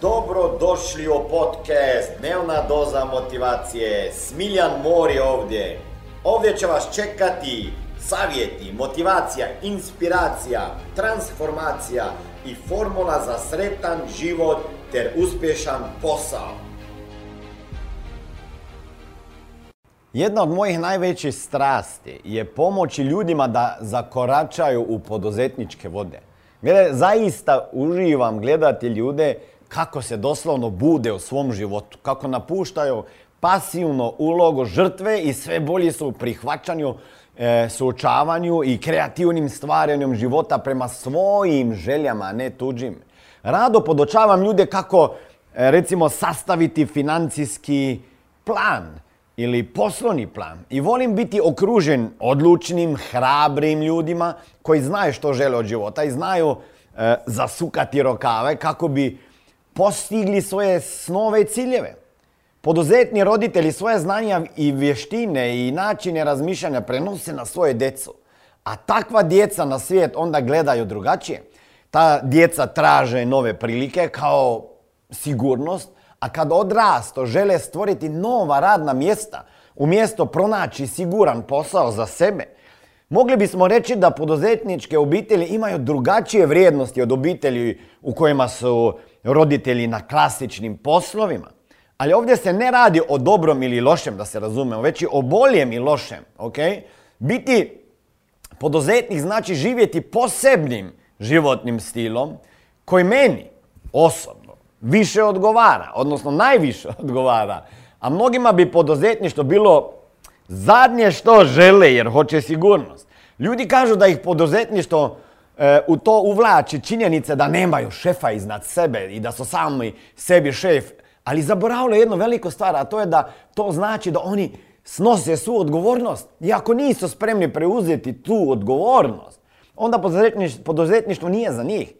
Dobro došli u podcast Dnevna doza motivacije. Smiljan Mor je ovdje. Ovdje će vas čekati savjeti, motivacija, inspiracija, transformacija i formula za sretan život ter uspješan posao. Jedna od mojih najvećih strasti je pomoći ljudima da zakoračaju u poduzetničke vode. Gledaj, zaista uživam gledati ljude kako se doslovno bude u svom životu, kako napuštaju pasivno ulogu žrtve i sve bolji su u prihvaćanju, e, suočavanju i kreativnim stvaranjem života prema svojim željama, ne tuđim. Rado podočavam ljude kako, e, recimo, sastaviti financijski plan ili poslovni plan. I volim biti okružen odlučnim, hrabrim ljudima koji znaju što žele od života i znaju e, zasukati rokave kako bi postigli svoje snove i ciljeve. Poduzetni roditelji svoje znanja i vještine i načine razmišljanja prenose na svoje djecu. A takva djeca na svijet onda gledaju drugačije. Ta djeca traže nove prilike kao sigurnost, a kad odrasto žele stvoriti nova radna mjesta, umjesto pronaći siguran posao za sebe, mogli bismo reći da poduzetničke obitelji imaju drugačije vrijednosti od obitelji u kojima su roditelji na klasičnim poslovima. Ali ovdje se ne radi o dobrom ili lošem, da se razumemo, već i o boljem i lošem. Okay? Biti poduzetnik znači živjeti posebnim životnim stilom koji meni osobno više odgovara, odnosno najviše odgovara. A mnogima bi poduzetništvo bilo zadnje što žele jer hoće sigurnost. Ljudi kažu da ih poduzetništvo e, u to uvlači činjenice da nemaju šefa iznad sebe i da su sami sebi šef. Ali zaboravljaju jednu veliku stvar, a to je da to znači da oni snose svu odgovornost. I ako nisu spremni preuzeti tu odgovornost, onda poduzetništvo nije za njih.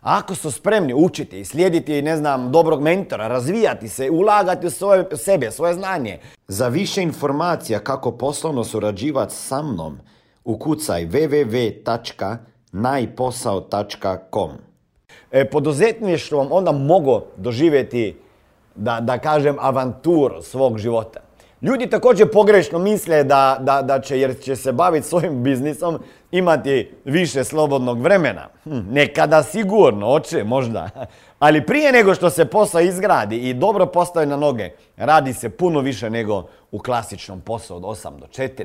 A ako su spremni učiti i slijediti, ne znam, dobrog mentora, razvijati se, ulagati u sebe, svoje znanje. Za više informacija kako poslovno surađivati sa mnom, ukucaj www.najposao.com e, Poduzetništvom onda mogu doživjeti, da, da kažem, avanturu svog života. Ljudi također pogrešno misle da, da, da će, jer će se baviti svojim biznisom, imati više slobodnog vremena. Hm, nekada sigurno, oče, možda. Ali prije nego što se posao izgradi i dobro postaje na noge, radi se puno više nego u klasičnom poslu od 8 do 4.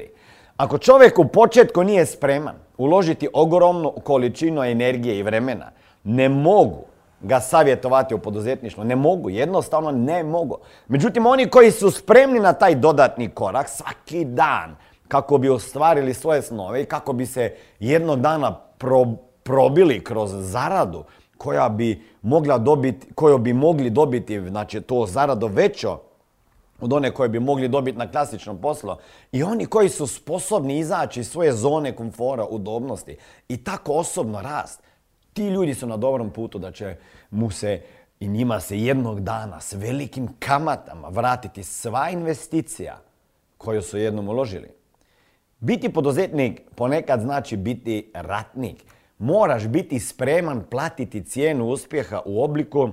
Ako čovjek u početku nije spreman uložiti ogromnu količinu energije i vremena, ne mogu ga savjetovati u poduzetništvu. Ne mogu, jednostavno ne mogu. Međutim, oni koji su spremni na taj dodatni korak svaki dan kako bi ostvarili svoje snove i kako bi se jednog dana probili kroz zaradu koja bi mogla dobiti, koju bi mogli dobiti, znači to zarado većo od one koje bi mogli dobiti na klasičnom poslu. I oni koji su sposobni izaći iz svoje zone komfora, udobnosti i tako osobno rast. Ti ljudi su na dobrom putu da će mu se i njima se jednog dana s velikim kamatama vratiti sva investicija koju su jednom uložili. Biti poduzetnik ponekad znači biti ratnik. Moraš biti spreman platiti cijenu uspjeha u obliku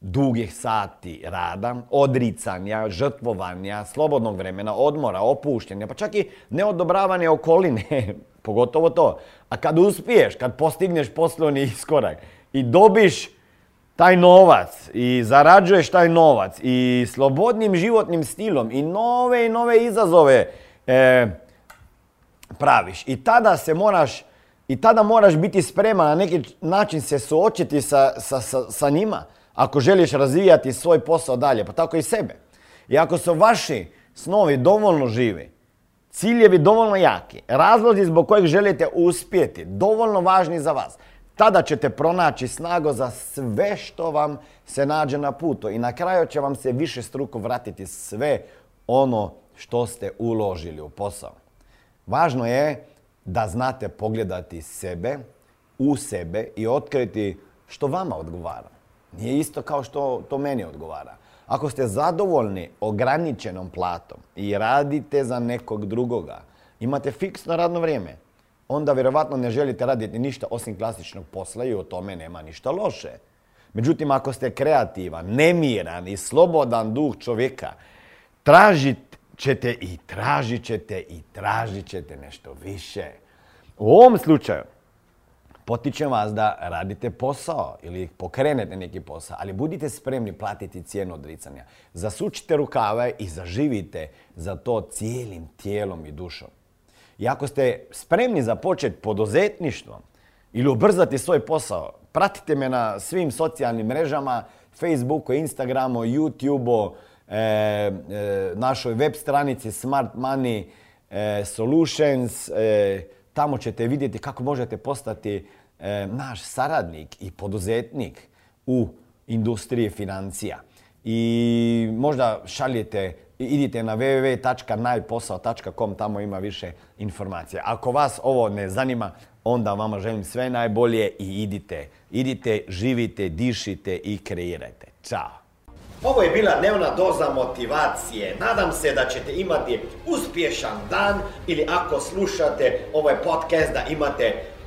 dugih sati rada, odricanja, žrtvovanja, slobodnog vremena, odmora, opuštenja, pa čak i neodobravanje okoline, pogotovo to. A kad uspiješ, kad postigneš poslovni iskorak i dobiš taj novac i zarađuješ taj novac i slobodnim životnim stilom i nove i nove izazove e, praviš. I tada se moraš i tada moraš biti spreman na neki način se suočiti sa, sa, sa, sa njima ako želiš razvijati svoj posao dalje, pa tako i sebe. I ako su vaši snovi dovoljno živi, ciljevi dovoljno jaki, razlozi zbog kojih želite uspjeti, dovoljno važni za vas, tada ćete pronaći snagu za sve što vam se nađe na putu i na kraju će vam se više struko vratiti sve ono što ste uložili u posao. Važno je da znate pogledati sebe, u sebe i otkriti što vama odgovara. Nije isto kao što to meni odgovara. Ako ste zadovoljni ograničenom platom i radite za nekog drugoga, imate fiksno radno vrijeme, onda vjerovatno ne želite raditi ništa osim klasičnog posla i o tome nema ništa loše. Međutim, ako ste kreativan, nemiran i slobodan duh čovjeka, tražit ćete i tražit ćete i tražit ćete nešto više. U ovom slučaju, potičem vas da radite posao ili pokrenete neki posao, ali budite spremni platiti cijenu odricanja. Zasučite rukave i zaživite za to cijelim tijelom i dušom. I ako ste spremni započeti poduzetništvom ili ubrzati svoj posao, pratite me na svim socijalnim mrežama, Facebooku, Instagramu, YouTubeu, e, e, našoj web stranici Smart Money e, Solutions. tamo ćete vidjeti kako možete postati naš saradnik i poduzetnik u industriji financija. I možda šaljete idite na www.najposao.com, tamo ima više informacija. Ako vas ovo ne zanima, onda vama želim sve najbolje i idite. Idite, živite, dišite i kreirajte. Ćao! Ovo je bila dnevna doza motivacije. Nadam se da ćete imati uspješan dan ili ako slušate ovaj podcast da imate